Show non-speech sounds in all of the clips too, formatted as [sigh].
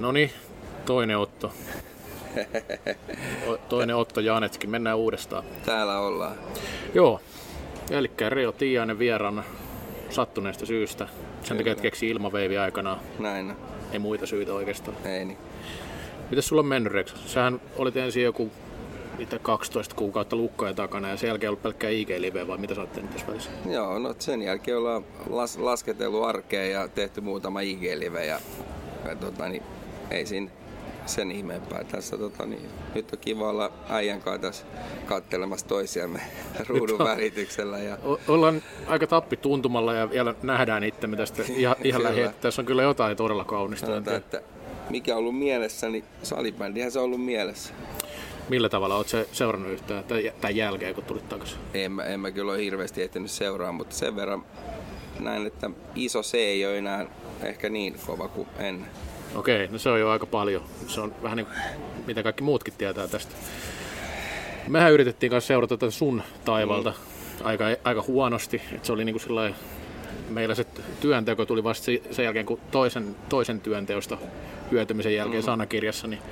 No niin, toinen Otto. O- Toinen Otto Janetski, mennään uudestaan. Täällä ollaan. Joo, eli Reo Tiainen vieraana sattuneesta syystä. Sen takia, että keksi ilmaveivi aikanaan. Näin. Ei muita syitä oikeastaan. Ei niin. Mitäs sulla on mennyt, Rex? Sähän olit ensin joku mitä 12 kuukautta lukkojen takana ja sen jälkeen ollut pelkkää IG-live vai mitä sä oot tehnyt tässä välissä? Joo, no sen jälkeen ollaan las, lasketellut arkeen ja tehty muutama IG-live ja, ja tota, niin, ei siinä sen ihmeempää. Tässä tota, niin, nyt on kiva olla äijän kanssa tässä kattelemassa toisiamme ruudun on. välityksellä. Ja, O- ollaan aika tappi tuntumalla ja vielä nähdään itsemme tästä [laughs] ihan, ihan Kyllä. lähi. Tässä on kyllä jotain todella kaunista. Sanotaan, että mikä on ollut mielessä, niin salibändihän se on ollut mielessä. Millä tavalla oot se seurannut yhtään tämän jälkeen, kun tulit takaisin? En mä, en mä kyllä ole hirveästi ehtinyt seuraa, mutta sen verran näin, että iso C ei ole enää ehkä niin kova kuin ennen. Okei, no se on jo aika paljon. Se on vähän niin kuin, mitä kaikki muutkin tietää tästä. Mehän yritettiin kanssa seurata tätä sun taivalta aika, aika huonosti. Et se oli niin kuin sellainen, meillä se työnteko tuli vasta sen jälkeen, kun toisen, toisen työnteosta hyötymisen jälkeen sanakirjassa, niin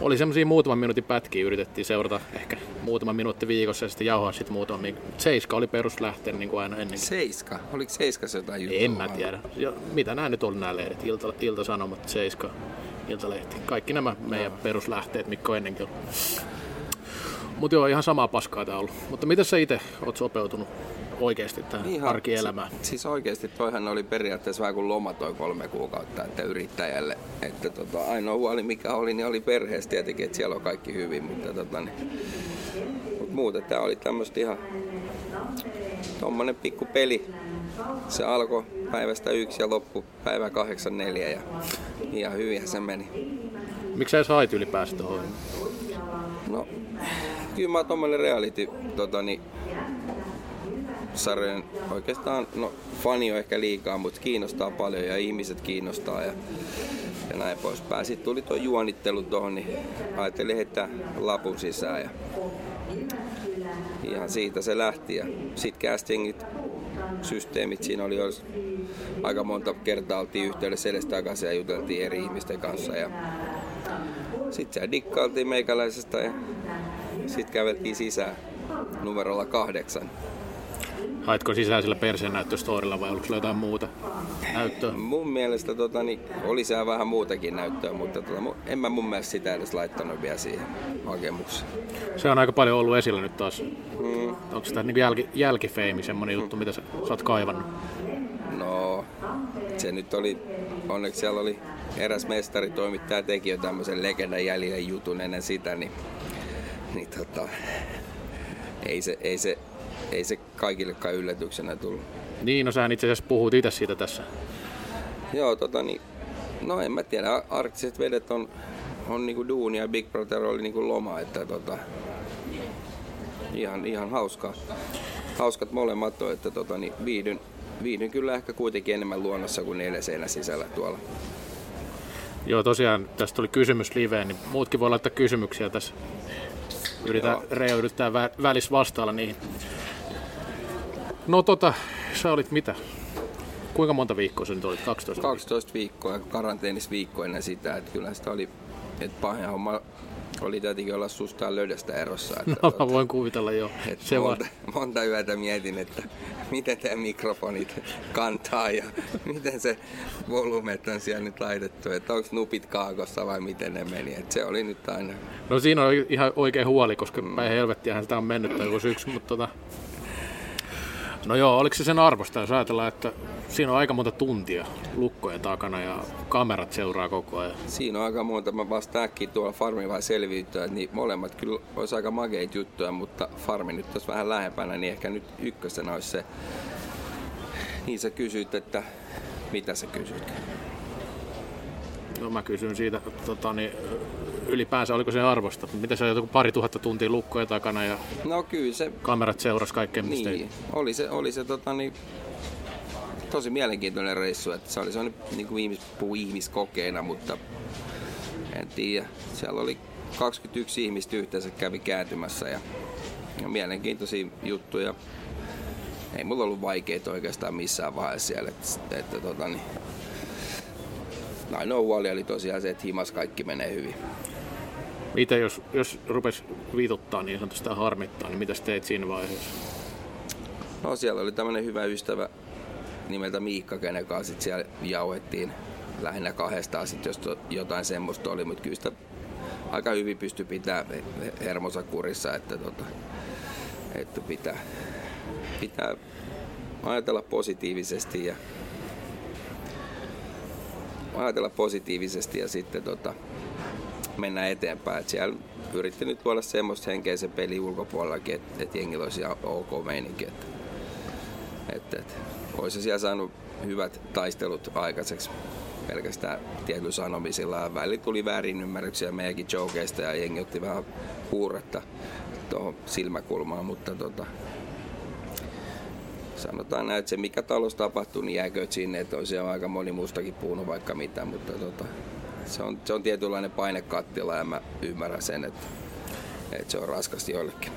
oli semmoisia muutaman minuutin pätkiä, yritettiin seurata ehkä muutama minuutti viikossa ja sitten jauhaa sitten muutama. Seiska oli peruslähteen niin kuin aina ennenkin. Seiska? Oliko Seiskassa jotain juttua? En mä tiedä. Ja mitä nämä nyt on nämä lehdet? Ilta, Ilta-Sanomat, Seiska, Iltalehti. Kaikki nämä meidän peruslähteet, mitkä on ennenkin ollut. Mutta joo, ihan samaa paskaa tää ollut. Mutta miten sä itse oot sopeutunut oikeasti tähän Ihan, arkielämään? Si- siis oikeasti toihan oli periaatteessa vähän kuin loma toi kolme kuukautta että yrittäjälle. Että tota, ainoa huoli mikä oli, niin oli perheessä tietenkin, että siellä on kaikki hyvin. Mutta tota, niin, mut muuten tämä oli tämmöistä ihan tommonen pikku peli. Se alkoi päivästä yksi ja loppu päivä kahdeksan neljä ja ihan hyvin se meni. Miksi sä sait ylipäänsä tuohon? No, kyllä mä oon tommonen reality tota, niin, sarjojen oikeastaan, no fani on ehkä liikaa, mutta kiinnostaa paljon ja ihmiset kiinnostaa ja, ja näin poispäin. Sitten tuli tuo juonittelu tuohon, niin ajattelin heittää lapun sisään ja ihan siitä se lähti. Ja sitten castingit, systeemit, siinä oli jos aika monta kertaa oltiin yhteydessä edes takaisin ja juteltiin eri ihmisten kanssa ja sitten siellä dikkailtiin meikäläisestä ja sitten käveltiin sisään numerolla kahdeksan. Haitko sisään sillä perseen näyttöstorilla vai oliko jotain muuta näyttöä? Mun mielestä tota, niin, oli siellä vähän muutakin näyttöä, mutta tota, en mä mun mielestä sitä edes laittanut vielä siihen hakemukseen. Se on aika paljon ollut esillä nyt taas. Mm, Onko tämä niin jälki, jälkifeimi semmonen juttu, mitä sä, sä oot kaivannut? no, se nyt oli, onneksi siellä oli eräs mestari toimittaja teki jo tämmöisen legendan jäljellä jutun ennen sitä, niin, niin tota, ei se, ei se, ei se kaikillekaan yllätyksenä tullut. Niin, no sähän itse asiassa puhut itse siitä tässä. Joo, tota niin, no en mä tiedä, Ar- arktiset vedet on, on niinku duuni ja Big Brother oli niinku loma, että tota, ihan, ihan hauskaa. Hauskat molemmat on, että tota, niin viihdyn, viihdyn kyllä ehkä kuitenkin enemmän luonnossa kuin neljä sisällä tuolla. Joo, tosiaan tästä tuli kysymys liveen, niin muutkin voi laittaa kysymyksiä tässä. Yritän, Joo. Reo yrittää vä- välissä vastailla niihin. No tota, sä olit mitä? Kuinka monta viikkoa sä nyt olit? 12? 12 viikkoa ja karanteenissa viikko ennen sitä, että kyllä sitä oli, että pahin homma oli tietenkin olla susta löydöstä erossa. Että, [laughs] No mä voin kuvitella jo. Et Se vaan. monta, monta yötä mietin, että miten tämä mikrofonit kantaa ja miten se volumet on siellä nyt laitettu, että onko nupit kaakossa vai miten ne meni. Et se oli nyt aina. No siinä on ihan oikein huoli, koska päin helvettiähän sitä on mennyt tai joku syksy, mutta tota... No joo, oliko se sen arvosta, jos ajatellaan, että siinä on aika monta tuntia lukkojen takana ja kamerat seuraa koko ajan. Siinä on aika monta, mä vasta äkkiä tuolla farmi vai selviytyä, niin molemmat kyllä olisi aika makeita juttuja, mutta farmi nyt olisi vähän lähempänä, niin ehkä nyt ykkösenä olisi se. Niin sä kysyt, että mitä sä kysyt? No mä kysyn siitä, tota, niin, ylipäänsä oliko se arvosta? Miten se on joku pari tuhatta tuntia lukkojen takana ja No kyllä se kamerat seuras kaikkea, mistä Niin, oli se, oli se tota, niin, tosi mielenkiintoinen reissu, että se oli sellainen niin kuin ihmis, ihmiskokeena, mutta en tiedä. Siellä oli 21 ihmistä yhteensä kävi kääntymässä ja, ja mielenkiintoisia juttuja. Ei mulla ollut vaikeita oikeastaan missään vaiheessa siellä, että, että tota, niin, ainoa huoli oli tosiaan se, että himas kaikki menee hyvin. Mitä jos, jos rupes vituttaa niin sanotusti sitä harmittaa, niin mitä teit siinä vaiheessa? No siellä oli tämmöinen hyvä ystävä nimeltä Miikka, kenen kanssa sit siellä jauhettiin lähinnä kahdestaan, sit jos to, jotain semmoista oli, mutta kyllä sitä aika hyvin pystyi pitää hermonsa kurissa, että, tota, että pitää, pitää ajatella positiivisesti ja ajatella positiivisesti ja sitten tota, mennä eteenpäin. Et siellä yritti nyt tuoda semmoista henkeä sen peli ulkopuolellakin, että et jengillä olisi ok meininki. Että, et, et, olisi siellä saanut hyvät taistelut aikaiseksi pelkästään tietyllä sanomisilla. Väli tuli väärin ymmärryksiä meidänkin jokeista ja jengi otti vähän huuretta tuohon silmäkulmaan, mutta tota, sanotaan näin, että se mikä talossa tapahtui, niin jääkö sinne, että olisi aika moni muustakin puhunut vaikka mitä, mutta tota, se, on, se on tietynlainen painekattila ja mä ymmärrän sen, että, että se on raskasti joillekin.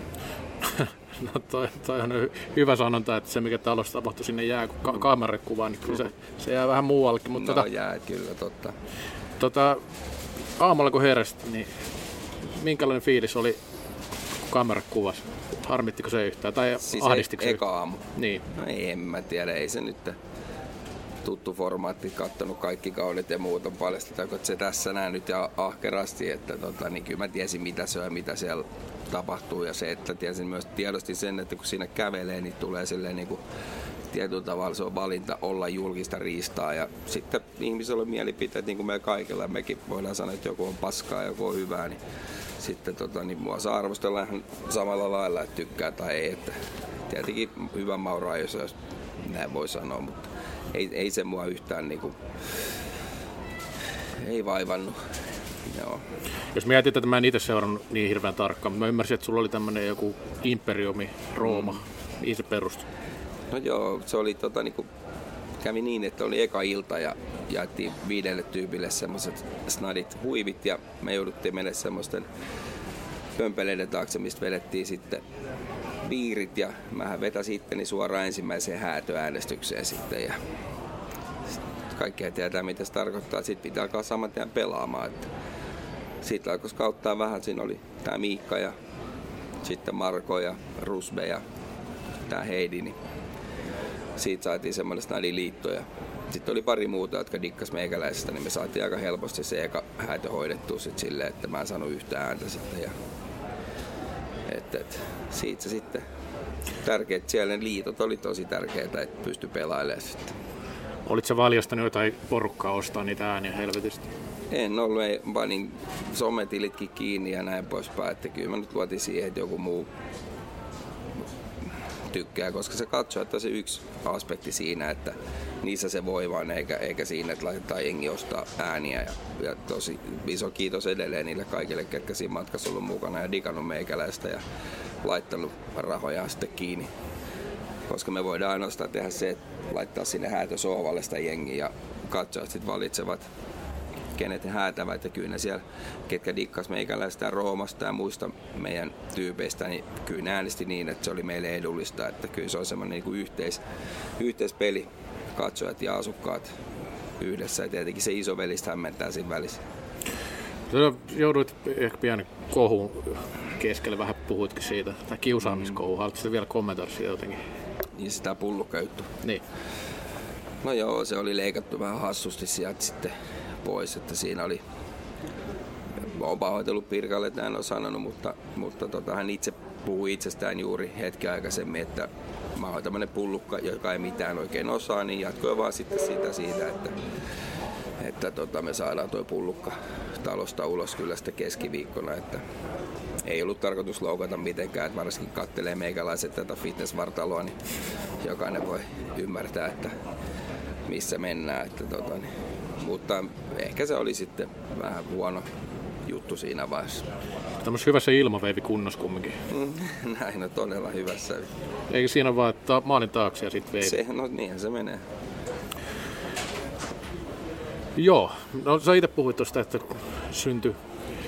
[laughs] No toi, toi on hyvä sanonta, että se mikä talossa tapahtui sinne jää ka- kamerakuvaan, niin kyllä se, se jää vähän muuallekin. Mutta no tota, jää, kyllä totta. Tota, aamulla kun heräsit, niin minkälainen fiilis oli kamerakuvassa? Harmittiko se yhtään tai siis e- ahdistiko se? Eka aamu. Niin. No ei, en mä tiedä, ei se nyt tuttu formaatti, kattonut kaikki kaudet ja muut on paljastettu, että se tässä näin nyt ja ahkerasti, että tota, niin kyllä mä tiesin mitä se on ja mitä siellä tapahtuu. Ja se, että tiesin myös tiedosti sen, että kun siinä kävelee, niin tulee silleen niin kuin tietyllä tavalla se on valinta olla julkista riistaa. Ja sitten ihmisellä on mielipiteet niin kuin meillä kaikilla mekin voidaan sanoa, että joku on paskaa ja joku on hyvää, niin sitten tota, niin mua saa arvostella ihan samalla lailla, että tykkää tai ei, että tietenkin hyvä Maura, jos näin voi sanoa, mutta ei, ei se mua yhtään niin kuin, ei vaivannut. Joo. Jos mietit, että mä en itse seurannut niin hirveän tarkkaan, mutta mä ymmärsin, että sulla oli tämmöinen joku imperiumi, Rooma, mm. mihin se perustui? No joo, se oli tota, niin kuin, kävi niin, että oli eka ilta ja jaettiin viidelle tyypille semmoiset snadit huivit ja me jouduttiin mennä semmoisten pömpeleiden taakse, mistä vedettiin sitten piirit ja mähän vetäsin itteni suoraan ensimmäiseen häätöäänestykseen sitten ja kaikkia tietää mitä se tarkoittaa, sitten pitää alkaa saman tien pelaamaan. Että siitä alkoi kauttaa vähän, siinä oli tämä Miikka ja sitten Marko ja Rusbe ja tämä Heidi, niin siitä saatiin semmoinen liitto ja sitten oli pari muuta, jotka dikkas meikäläisestä, niin me saatiin aika helposti se eka häätö hoidettua sit silleen, että mä en saanut yhtään ääntä sitten. Ja, et, et, siitä se sitten tärkeät siellä ne liitot oli tosi tärkeitä, että pysty pelailemaan sitten. Olitko valjastanut jotain porukkaa ostaa niitä ääniä helvetistä? En ollut, ei, panin sometilitkin kiinni ja näin poispäin, että kyllä mä nyt luotin siihen, että joku muu tykkää, koska se katsoo, että se yksi aspekti siinä, että niissä se voi vaan, eikä, eikä siinä, että laitetaan jengi ostaa ääniä. Ja, ja tosi iso kiitos edelleen niille kaikille, ketkä siinä matkassa ollut mukana ja digannut meikäläistä ja laittanut rahoja sitten kiinni. Koska me voidaan ainoastaan tehdä se, että laittaa sinne häätösohvalle sitä jengiä ja katsojat sitten valitsevat kenet he häätävät ja kyllä ne siellä, ketkä dikkas meikäläistä Roomasta ja muista meidän tyypeistä, niin kyllä ne äänesti niin, että se oli meille edullista, että kyllä se on semmoinen niin kuin yhteis, yhteispeli, katsojat ja asukkaat yhdessä ja tietenkin se iso velistä hämmentää siinä välissä. Jouduit ehkä pieni kohu keskelle, vähän puhuitkin siitä, tai kiusaamiskohu, mm. haluatko vielä kommentoida siitä jotenkin? Niin sitä pullukka juttu. Niin. No joo, se oli leikattu vähän hassusti sieltä sitten pois, että siinä oli olen pahoitellut Pirkalle, että hän on sanonut, mutta, mutta tota, hän itse puhui itsestään juuri hetken aikaisemmin, että mä oon tämmönen pullukka, joka ei mitään oikein osaa, niin jatkoi vaan sitten sitä siitä, että, että tota, me saadaan tuo pullukka talosta ulos kyllä sitten keskiviikkona, että ei ollut tarkoitus loukata mitenkään, että varsinkin kattelee meikäläiset tätä fitnessvartaloa, niin jokainen voi ymmärtää, että missä mennään. Että tota, niin. Mutta ehkä se oli sitten vähän huono juttu siinä vaiheessa. Tämmöisessä hyvässä ilmaveivi kunnossa kumminkin. Mm, [laughs] näin on todella hyvässä. Eikö siinä vaan, että maalin taakse ja sitten veivi? Se, no niinhän se menee. Joo, no sä itse puhuit tuosta, että syntyi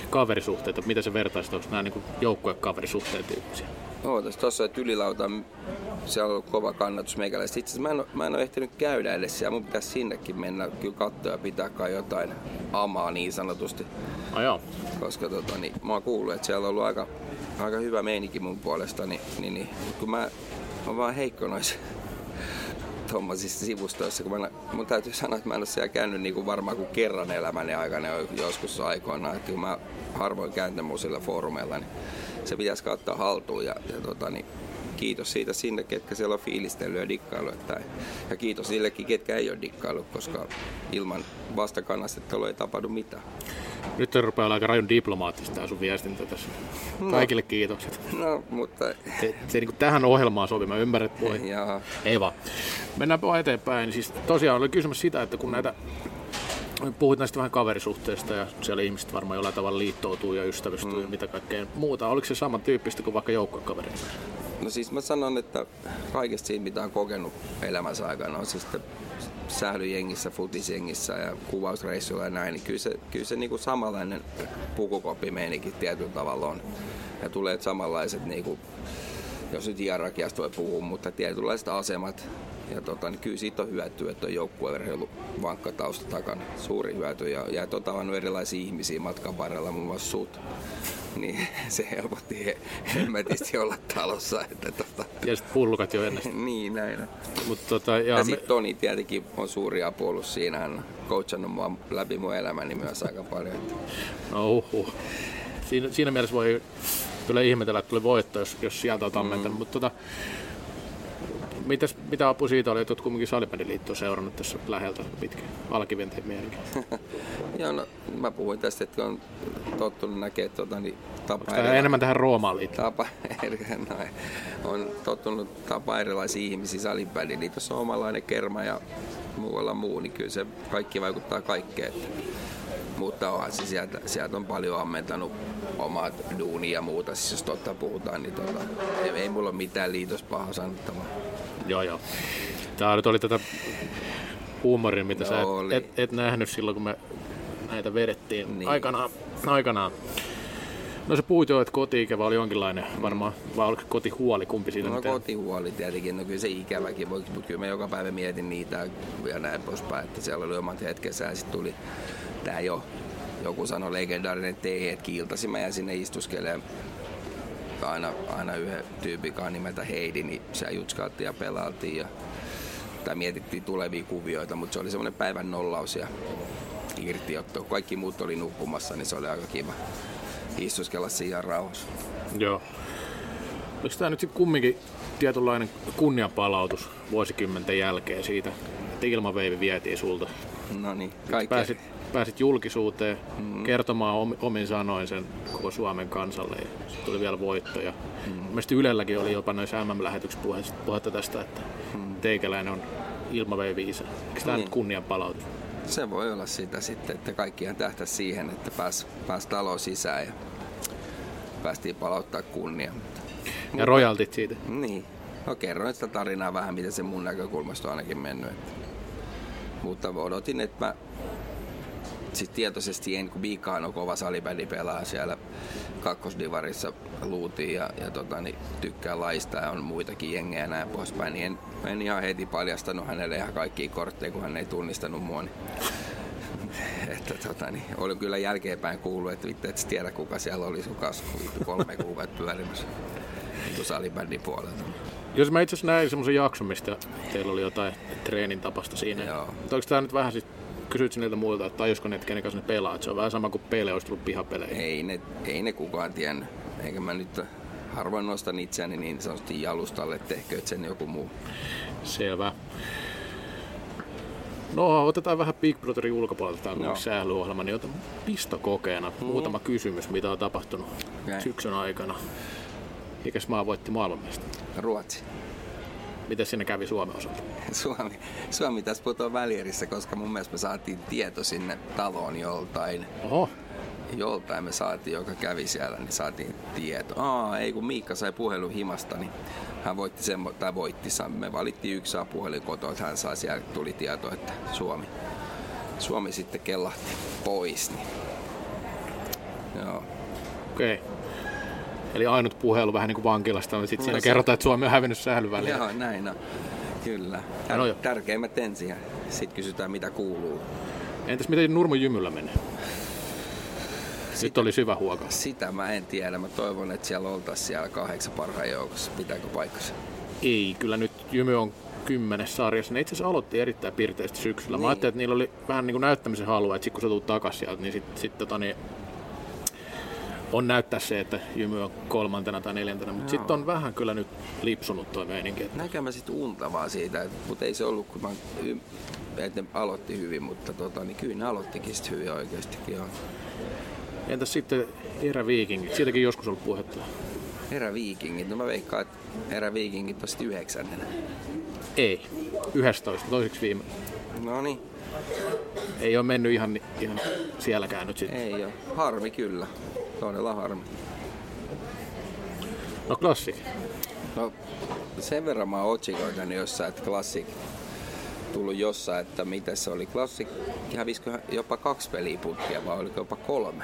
kaverisuhteita, mitä se vertaisi, onko nämä niin joukkuekaverisuhteet tyyppisiä? Ootas tuossa, että ylilauta siellä on ollut kova kannatus meikäläistä. Itse asiassa mä en, ole, mä en ole ehtinyt käydä edes siellä. Mun pitäisi sinnekin mennä kyllä katsoa ja pitää kai jotain amaa niin sanotusti. Oh, joo. Koska tota, niin, mä oon kuullut, että siellä on ollut aika, aika hyvä meininki mun puolesta. Niin, niin, niin kun mä, mä oon vaan heikko noissa [laughs] tuommoisissa sivustoissa, kun mä, mun täytyy sanoa, että mä en ole siellä käynyt niin kuin varmaan kuin kerran elämäni aikana joskus aikoinaan. Että kun mä harvoin käyn tämmöisillä foorumeilla, niin se pitäisi katsoa haltuun. Ja, ja tota, niin, kiitos siitä sinne, ketkä siellä on fiilistellyt ja dikkailu. Että, ja kiitos sillekin, ketkä ei ole dikkailu, koska ilman vastakannastettelua ei tapahdu mitään. Nyt se rupeaa aika rajun diplomaattista tämä sun viestintä tässä. No. Kaikille kiitokset. No, mutta... Se, se niin tähän ohjelmaan sopii, mä ymmärrän, voi. Ei vaan. Mennään vaan eteenpäin. Siis tosiaan oli kysymys sitä, että kun näitä Puhuit näistä vähän kaverisuhteista ja siellä ihmiset varmaan jollain tavalla liittoutuu ja ystävystyy mm. ja mitä kaikkea muuta. Oliko se samantyyppistä kuin vaikka joukkuekaverin No siis mä sanon, että kaikesta siitä mitä on kokenut elämänsä aikana on siis sitten sählyjengissä, futisjengissä ja kuvausreissuilla ja näin, niin kyllä se, kyllä se niin kuin samanlainen pukukoppimeinikin tietyllä tavalla on. Ja tulee samanlaiset, niin kuin, jos nyt hierarkiasta voi puhua, mutta tietynlaiset asemat. Ja tota, niin kyllä siitä on hyötyä, että on joukkueurheilu vankka tausta takana. Suuri hyöty. Ja, ja tota, on erilaisia ihmisiä matkan varrella, muun muassa sut niin [laughs] se helpotti hemmetisti olla talossa. Että tota... Ja sitten pullukat jo ennen. [laughs] niin, näin. Mut, tota, ja ja sitten me... Toni tietenkin on suuri apu ollut siinä. Hän on coachannut mua läpi mun elämäni myös aika paljon. No uhuh. Siinä, siinä mielessä voi kyllä ihmetellä, että tuli voitto, jos, jos sieltä on. Mm. Mutta tota, Mitäs, mitä apu siitä oli, että olet kumminkin salibändiliittoa seurannut tässä läheltä pitkään, alkiventeen mielenkin? [laughs] Joo, no mä puhuin tästä, että on tottunut näkemään tuota, niin tapa erila- enemmän tähän Roomaan liittyen? Tapa, [laughs] noin, on tottunut tapa erilaisia ihmisiä salibändiliitossa on omanlainen kerma ja muualla muu, niin kyllä se kaikki vaikuttaa kaikkeen. Että, mutta onhan se sieltä, sieltä on paljon ammentanut omat duunia ja muuta, siis jos totta puhutaan, niin tota, ei, ei mulla ole mitään liitos paha sanottavaa. Joo, joo. Tämä nyt oli tätä huumorin, mitä no, sä et, et, et, nähnyt silloin, kun me näitä vedettiin niin. aikanaan. aikanaan. No se puhut jo, että koti-ikävä oli jonkinlainen varmaan, vai oliko kotihuoli, kumpi siinä No kotihuoli tietenkin, no kyllä se ikäväkin, mutta kyllä mä joka päivä mietin niitä ja näin poispäin, että siellä oli omat hetkessä ja sitten tuli tää jo, joku sanoi legendaarinen T-hetki, iltasi mä jäin sinne istuskelemaan aina, aina yhden tyypin nimeltä Heidi, niin siellä jutskaattiin ja pelailtiin ja tai mietittiin tulevia kuvioita, mutta se oli semmoinen päivän nollaus ja irtiotto. Kaikki muut oli nukkumassa, niin se oli aika kiva istuskella siihen rauhassa. Joo. Oliko tämä nyt sitten kumminkin tietynlainen kunnianpalautus vuosikymmenten jälkeen siitä, että ilmaveivi vietiin sulta? No niin, kaikkea. Pääsit pääsit julkisuuteen mm. kertomaan omin sanoin sen koko Suomen kansalle ja sitten tuli vielä voitto. Ja mm. Mielestäni Ylelläkin oli jopa noissa MM-lähetyksissä puhetta tästä, että mm. teikäläinen on ilmaveivi-isä. Eikö tämä niin. nyt kunnianpalautus? Se voi olla sitä sitten, että kaikkihan tähtäisi siihen, että pääsi pääs taloon sisään ja päästiin palauttaa kunnia. Ja rojaltit siitä. Niin. No kerroin sitä tarinaa vähän, miten se mun näkökulmasta on ainakin mennyt. Mutta odotin, että mä siis tietoisesti en, kun Miika on kova salibändi pelaa siellä kakkosdivarissa luutiin ja, ja tota, niin tykkää laista ja on muitakin jengejä ja näin poispäin, niin en, en ihan heti paljastanut hänelle ihan kaikkia kortteja, kun hän ei tunnistanut mua. Niin, [laughs] että, tota, niin, oli kyllä jälkeenpäin kuullut, että vittu et tiedä kuka siellä oli sun kasvu kolme [laughs] kuukautta pyörimässä niin salibändin puolelta. Jos mä itse asiassa näin semmoisen jakson, mistä teillä oli jotain treenin tapasta siinä. Joo. Onko tämä nyt vähän sit kysyt niiltä muilta, että tajusko ne, kenen kanssa ne pelaa. Se on vähän sama kuin Pele olisi tullut pihapeleihin. Ei ne, ei ne kukaan tiennyt. Eikä mä nyt harvoin nostan itseäni niin sanotusti jalustalle, että tehkö sen joku muu. Selvä. No, otetaan vähän Big Brotherin ulkopuolelta tämä no. sählyohjelma, niin otan pistokokeena mm. muutama kysymys, mitä on tapahtunut okay. syksyn aikana. Mikäs maa voitti maailmanmesta? Ruotsi. Miten sinne kävi Suomen osalta? Suomi, Suomi tässä putoaa välierissä, koska mun mielestä me saatiin tieto sinne taloon joltain. Oho. Joltain me saatiin, joka kävi siellä, niin saatiin tieto. Aa, ei kun Miikka sai puhelun himasta, niin hän voitti sen, tai voitti, me valittiin yksi saa puhelin kotoa, että hän saa siellä, tuli tieto, että Suomi, Suomi sitten kellahti pois. Niin. Joo. Okei. Okay. Eli ainut puhelu vähän niin kuin vankilasta, sitten siinä kerrotaan, että Suomi on hävinnyt sählyväliin. Joo, näin on. Kyllä. Tär- No joo. tärkeimmät ensin ja sitten kysytään mitä kuuluu. Entäs miten Nurmon jymyllä menee? Nyt oli syvä huoka. Sitä mä en tiedä. Mä toivon, että siellä oltaisiin siellä kahdeksan parhaan joukossa. Pitääkö paikkansa? Ei, kyllä nyt Jymy on kymmenes sarjassa. Ne itse asiassa aloitti erittäin pirteästi syksyllä. Mä Niin. ajattelin, että niillä oli vähän niin kuin näyttämisen halua, että sit kun sä tulet takaisin sieltä, niin sitten sit, tota, niin on näyttää se, että Jymy on kolmantena tai neljäntenä, mutta sitten on vähän kyllä nyt lipsunut toi meininki. että Näkö mä sit unta vaan siitä, mutta ei se ollut, kun mä y- että ne aloitti hyvin, mutta tota, niin kyllä ne aloittikin sit hyvin oikeastikin. Joo. Entäs sitten eräviikingit? Siitäkin joskus ollut puhetta. Eräviikingit, no mä veikkaan, että eräviikingit on sit yhdeksännenä. Ei. 11, toiseksi viime. No niin, Ei ole mennyt ihan, ihan sielläkään nyt sitten. ei oo. Harmi kyllä. Todella harmi. No klassik. No sen verran mä oon otsikoitani jossain, että Classic tullut jossain, että mitä se oli. Classic hävisikö jopa kaksi peliä putkia vai oliko jopa kolme?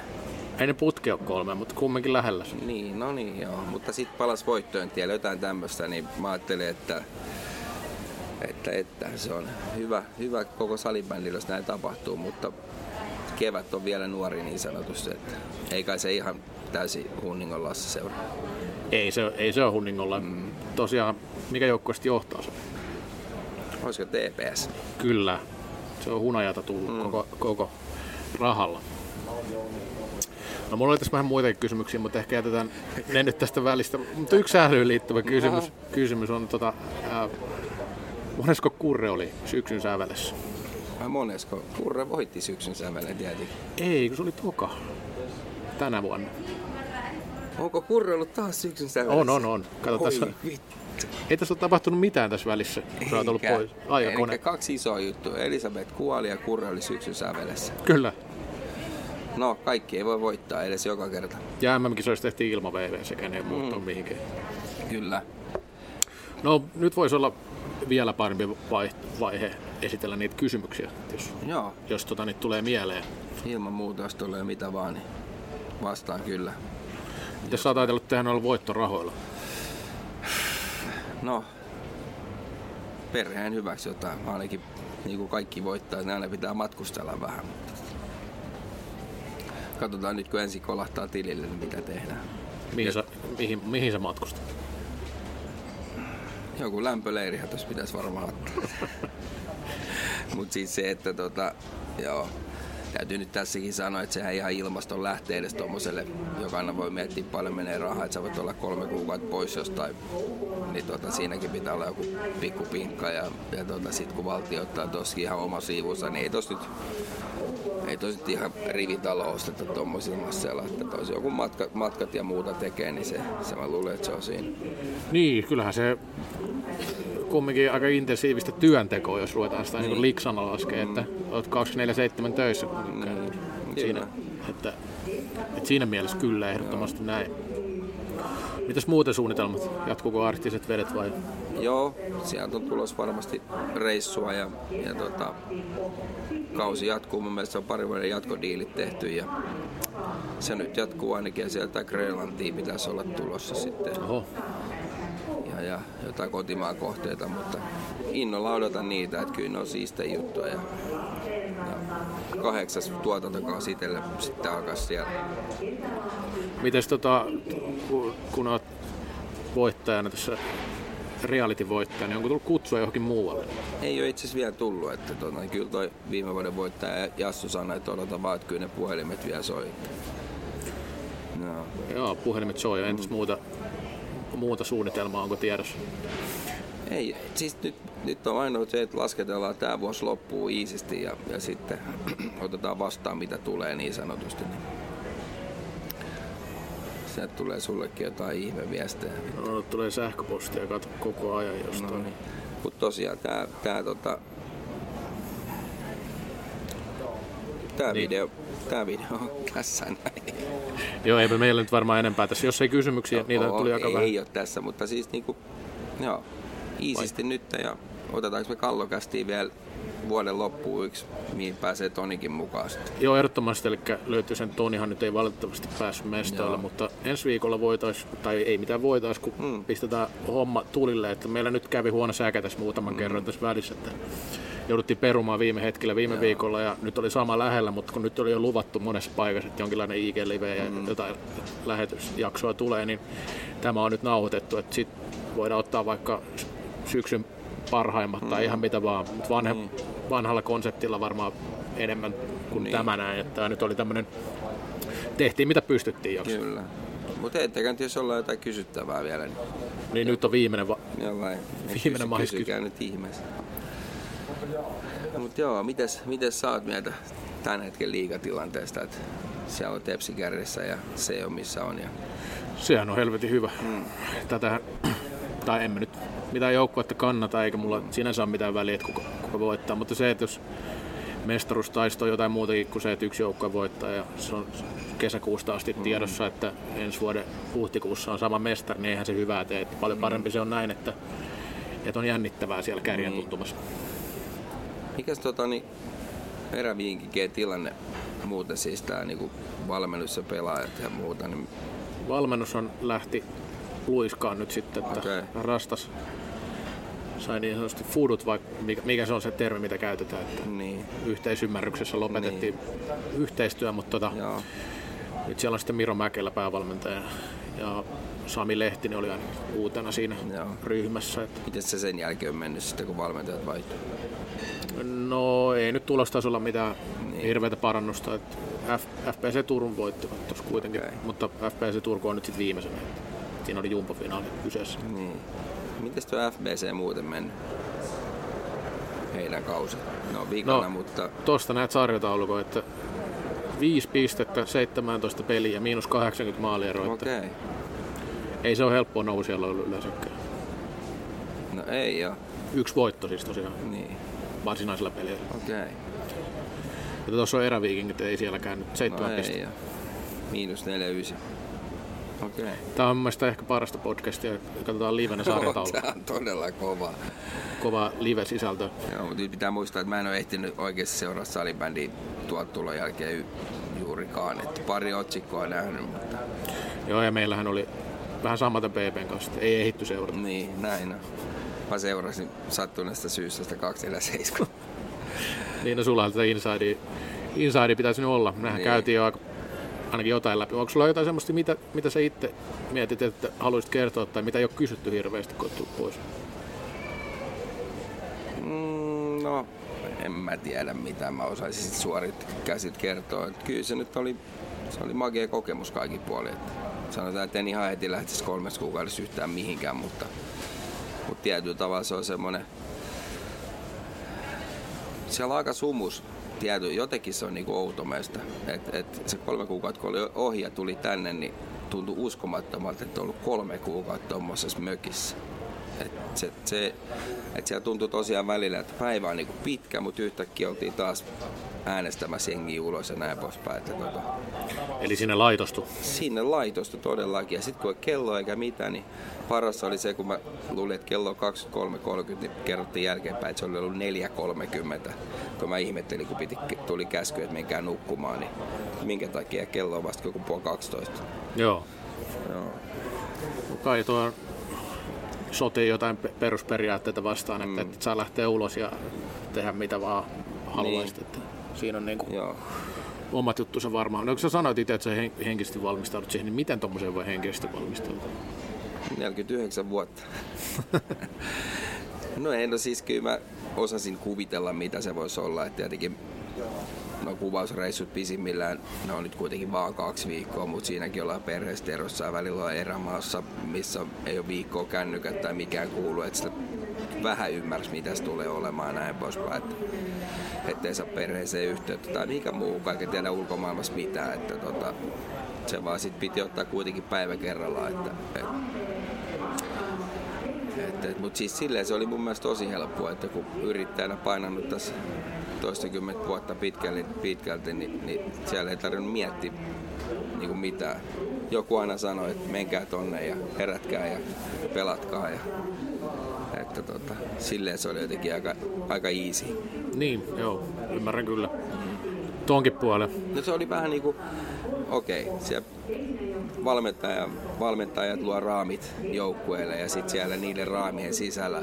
Ei ne putki ole kolme, mutta kumminkin lähellä. Niin, no niin joo. Mutta sitten palas voittojen tielle jotain tämmöistä, niin mä ajattelin, että, että, että se on hyvä, hyvä koko salibändillä, jos näin tapahtuu, mutta kevät on vielä nuori niin sanotusti, että ei kai se ihan täysin hunningon lassa seuraa. Ei se, ei se ole hunningolla. Mm. Tosiaan, mikä joukkue sitten johtaa se? Olisiko TPS? Kyllä. Se on hunajata tullut mm. koko, koko rahalla. No mulla oli tässä vähän muitakin kysymyksiä, mutta ehkä jätetään ne nyt tästä välistä. Mutta yksi sählyyn liittyvä kysymys, kysymys on, tota, ää, monesko kurre oli syksyn sävelessä? Vai monesko? Kurre voitti syksyn sävelen tietenkin. Ei, kun se oli toka tänä vuonna. Onko Kurre ollut taas syksyn sävelessä? On, on, on. Kato, Oi tässä, vittu. ei tässä ole tapahtunut mitään tässä välissä, kun sä oot ollut Eikä. pois. Aikakone. Elikkä kaksi isoa juttua. Elisabeth kuoli ja Kurre oli syksyn sävelessä. Kyllä. No, kaikki ei voi voittaa edes joka kerta. Ja MM-kisoissa tehtiin ilman VV sekä ne ei muuttu Mm. mihinkään. Kyllä. No nyt voisi olla vielä parempi vai- vaihe esitellä niitä kysymyksiä, jos, Joo, jos tota, niitä tulee mieleen. ilman muuta, jos tulee mitä vaan, niin vastaan kyllä. Mitä sä oot ajatellut tehdä noilla voittorahoilla? No, perheen hyväksi jotain. Ainakin niin kuin kaikki voittaa, niin aina pitää matkustella vähän. Katsotaan nyt, kun ensin kolahtaa tilille, niin mitä tehdään. Mihin sä, mihin, mihin sä matkustat? Joku lämpöleirihän tuossa pitäisi varmaan ottaa. [laughs] Mutta siis se, että tota, joo, täytyy nyt tässäkin sanoa, että sehän ihan ilmaston lähtee edes tommoselle, joka voi miettiä paljon menee rahaa, että sä voit olla kolme kuukautta pois jostain, niin tota, siinäkin pitää olla joku pikku pinkka ja, ja tota, sit kun valtio ottaa tossakin ihan oma siivunsa, niin ei tos nyt ei tos nyt ihan rivitalo osteta tommosilla masseilla, että tos joku matka, matkat ja muuta tekee, niin se, se mä luulen, että se on siinä. Niin, kyllähän se kumminkin aika intensiivistä työntekoa, jos ruvetaan sitä niin. Niin. Niin liksana laskee, että olet 24-7 töissä. Niin, siinä, että, että siinä mielessä kyllä ehdottomasti näin. Mitäs muuten suunnitelmat? Jatkuuko arktiset vedet vai? Joo, sieltä on tulos varmasti reissua ja, ja tota, kausi jatkuu. Mun mielestä on pari vuoden jatkodiilit tehty ja se nyt jatkuu ainakin ja sieltä Grönlantiin pitäisi olla tulossa sitten Oho, ja, jotain kotimaan kohteita, mutta innolla odotan niitä, että kyllä ne on siistejä juttuja ja, ja kahdeksas tuotantokausi itselle sitten alkaa siellä. Mites tota, ku- kun olet voittajana tässä reality-voittaja, niin onko tullut kutsua johonkin muualle? Ei ole itse asiassa vielä tullut, että tota, kyllä toi viime vuoden voittaja Jassu sanoi, että odota vaan, että kyllä ne puhelimet vielä soi. No, Joo, puhelimet soi. Entäs muuta, muuta suunnitelmaa onko tiedossa? ei, siis nyt, nyt on ainoa se, että lasketellaan tämä vuosi loppuu iisisti ja, ja sitten [clears throat] otetaan vastaan mitä tulee niin sanotusti. Sieltä tulee sullekin jotain ihmeviestejä. No, tulee sähköpostia kato koko ajan jostain. No niin. Mutta tosiaan tämä tää, tota, tää Niin. video, tää video on tässä näin. Joo, eipä meillä nyt varmaan enempää tässä. Jos ei kysymyksiä, niitä Oo, tuli aika ei, vähän. ei ole tässä, mutta siis niinku, joo, iisisti nyt ja otetaanko me kallokästiin vielä vuoden loppuun yksi, mihin pääsee Tonikin mukaan sitten. Joo, ehdottomasti, eli löytyy sen Tonihan nyt ei valitettavasti päässyt mestoille, mutta ensi viikolla voitais, tai ei mitään voitais, kun Mm. pistetään homma tulille, että meillä nyt kävi huono säkä tässä muutaman kerran tässä välissä, että jouduttiin perumaan viime hetkellä viime viikolla ja nyt oli sama lähellä, mutta kun nyt oli jo luvattu monessa paikassa, että jonkinlainen IG-live ja jotain lähetysjaksoa tulee, niin tämä on nyt nauhoitettu, että sit voidaan ottaa vaikka sy- syksyn parhaimmat tai ihan mitä vaan, mutta vanhe, vanhalla konseptilla varmaan enemmän kuin Niin. tämä näin, että tämä nyt oli tämmöinen, tehtiin mitä pystyttiin jakso. Kyllä. Mutta ettekä nyt jos ollaan jotain kysyttävää vielä, niin Niin nyt on viimeinen, va- jollain. Viimeinen mahis Kysykää nyt ihmeessä. Mutta joo, mites, mites sä oot mieltä tämän hetken liigatilanteesta, että siellä on Tepsi kärjessä ja se on missä on. Ja... sehän on helvetin hyvä. Tätä, tai en mä nyt mitään joukkuetta kannata, eikä mulla sinänsä ole mitään väliä, että kuka, kuka voittaa, mutta se, että jos mestaruustaisto on jotain muutakin kuin se, että yksi joukkue voittaa ja se on kesäkuusta asti tiedossa, että ensi vuoden huhtikuussa on sama mestari, niin eihän se hyvää tee. Paljon parempi se on näin, että, että on jännittävää siellä kärjen tuntumassa. Mikäs tota niin, eräviinkikeen tilanne muuten siis tää niinku valmennus ja pelaajat ja muuta, niin Valmennus on lähti luiskaan nyt sitten, että Okei. Rastas sai niin sanotusti fudut, vai mikä, mikä se on se termi, mitä käytetään, että niin, yhteisymmärryksessä lopetettiin yhteistyö, mutta tota, joo. nyt siellä on sitten Miro Mäkelä päävalmentaja ja Sami Lehtinen oli aina uutena siinä Joo. ryhmässä. Että, Miten se sen jälkeen on mennyt sitten, kun valmentajat vaihtuu? No ei nyt tulostasolla mitään Niin. hirveätä parannusta. Että F, FPC Turun voittivat tuossa kuitenkin, Okei. mutta FPC Turku on nyt sitten viimeisenä. Siinä oli jumpo-finaali kyseessä. Niin. Mites tuo FBC muuten mennyt? Heidän kausi. No vikana, No. mutta Tuosta näet sarjataulukon, että 5 pistettä, 17 peliä, miinus 80 maalieroa. okei. Okay. Okay. Ei se ole helppoa nousijalla ollut yleensäkään. No ei joo. Yksi voitto siis tosiaan Niin. Varsinaisella pelillä. Okei. Okay. Ja tuossa on eräviikingit, ei sielläkään nyt No seitsemän ei pistettä. Miinus 49. Okei. Okay. Tämä on mun mielestä ehkä parasta podcastia. Katsotaan livenä [laughs] sarjataulu. Tämä on todella kova. Kova live-sisältö. Joo, mutta nyt pitää muistaa, että mä en ole ehtinyt oikeasti seuraa salibändiä tuolta tulon jälkeen juurikaan. Että pari otsikkoa nähnyt, mutta Joo, ja meillähän oli vähän samaten PPn kanssa. Ei ehitty seurata. niin, näin on. Mä seurasin sattuneesta syystä sitä 247. Niin, no sulla tätä inside, inside pitäisi nyt olla. Mehän Niin. käytiin jo aika, ainakin jotain läpi. Onko sulla jotain semmoista, mitä, mitä sä itse mietit, että haluaisit kertoa, tai mitä ei ole kysytty hirveästi, kun tullut pois? Mm, no, en mä tiedä mitä mä osaisin sit suorit käsit kertoa. Et kyllä se nyt oli, se oli magia kokemus kaikki puoli. Et sanotaan, että en ihan heti lähtisi kolmes kuukaudessa yhtään mihinkään, mutta tietyllä tavalla se on semmoinen... Siellä on aika sumus. Tiety, jotenkin se on niinku outo meistä. Et, et se kolme kuukautta, kun oli ohi ja tuli tänne, niin tuntui uskomattomalta, että on ollut kolme kuukautta tuommoisessa mökissä. Et se, se, et siellä tuntui tosiaan välillä, että päivä on niinku pitkä, mutta yhtäkkiä oltiin taas äänestämässä jengiä ulos ja näin poispäin. Että tota, Eli sinne laitostu. sinne laitosta todellakin. Ja sitten kun ei kello eikä mitään, niin paras oli se, kun mä luulin, että kello on 23.30, niin kerrottiin jälkeenpäin, että se oli ollut 4.30. Kun mä ihmettelin, kun piti, tuli käsky, että menkää nukkumaan, niin minkä takia kello on vasta joku puoli 12. Joo. Joo. Kai tuo sotii jotain pe- perusperiaatteita vastaan, että, mm. että saa lähteä ulos ja tehdä mitä vaan haluaisit. Niin. Että siinä on niin kuin Joo. omat juttunsa varmaan. No kun sä sanoit itse, että sä hen- henkisesti valmistaudut siihen, niin miten tommoseen voi henkisesti valmistautua? 49 vuotta. [laughs] no ei, no siis kyllä mä osasin kuvitella, mitä se voisi olla. Että tietenkin no kuvausreissut pisimmillään, ne on nyt kuitenkin vaan kaksi viikkoa, mutta siinäkin ollaan perheestä erossa ja välillä on erämaassa, missä ei ole viikkoa kännykät tai mikään kuulu, että sitä vähän ymmärsi, mitä se tulee olemaan ja näin poispäin, että ettei saa perheeseen yhteyttä tai mikä muu, kaiken tiedä ulkomaailmassa mitään, että tota, se vaan sit piti ottaa kuitenkin päivä kerrallaan, että, että et, et, mutta siis silleen se oli mun mielestä tosi helppoa, että kun yrittäjänä painanut tässä toistakymmentä vuotta pitkälti, pitkälti niin, niin siellä ei tarvinnut miettiä niin kuin mitään. Joku aina sanoi, että menkää tonne ja herätkää ja pelatkaa. Ja, että tota, silleen se oli jotenkin aika, aika easy. Niin, joo, ymmärrän kyllä. Tuonkin puolen. No se oli vähän niinku, okei, okay, siellä valmentaja, valmentajat luo raamit joukkueelle ja sitten siellä niiden raamien sisällä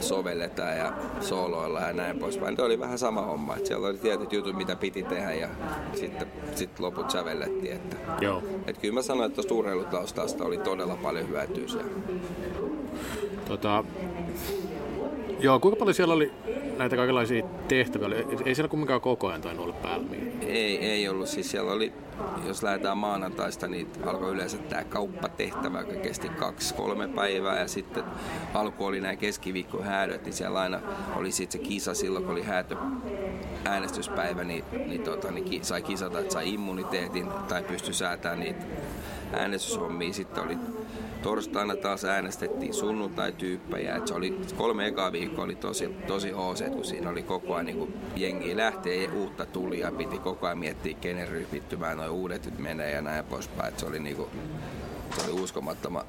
sovelletaan ja sooloilla ja näin poispäin. Se oli vähän sama homma, että siellä oli tietyt jutut, mitä piti tehdä ja sitten sit loput sävellettiin. Että, Joo. että kyllä mä sanoin, että tuosta urheilutaustasta oli todella paljon hyötyä siellä. Tota, joo, kuinka paljon siellä oli näitä kaikenlaisia tehtäviä? Ei siellä kumminkaan koko ajan tainnut olla päällä. Ei, ei ollut. Siis siellä oli, jos lähdetään maanantaista, niin alkoi yleensä tämä kauppatehtävä, joka kesti kaksi-kolme päivää. Ja sitten alku oli nämä keskiviikkohäädöt, niin siellä aina oli sitten se kisa silloin, kun oli häätö äänestyspäivä, niin, niin, tota, niin sai kisata, että sai immuniteetin tai pystyi säätämään niitä äänestyshommia. Sitten oli torstaina taas äänestettiin sunnuntai-tyyppejä. Et se oli, kolme ekaa viikkoa oli tosi, tosi hooseet, kun siinä oli koko ajan niin jengi lähtee ja uutta tuli ja piti koko ajan miettiä, kenen ryhmittymään noin uudet menee ja näin poispäin. Se oli, niin kuin, se oli uskomattoman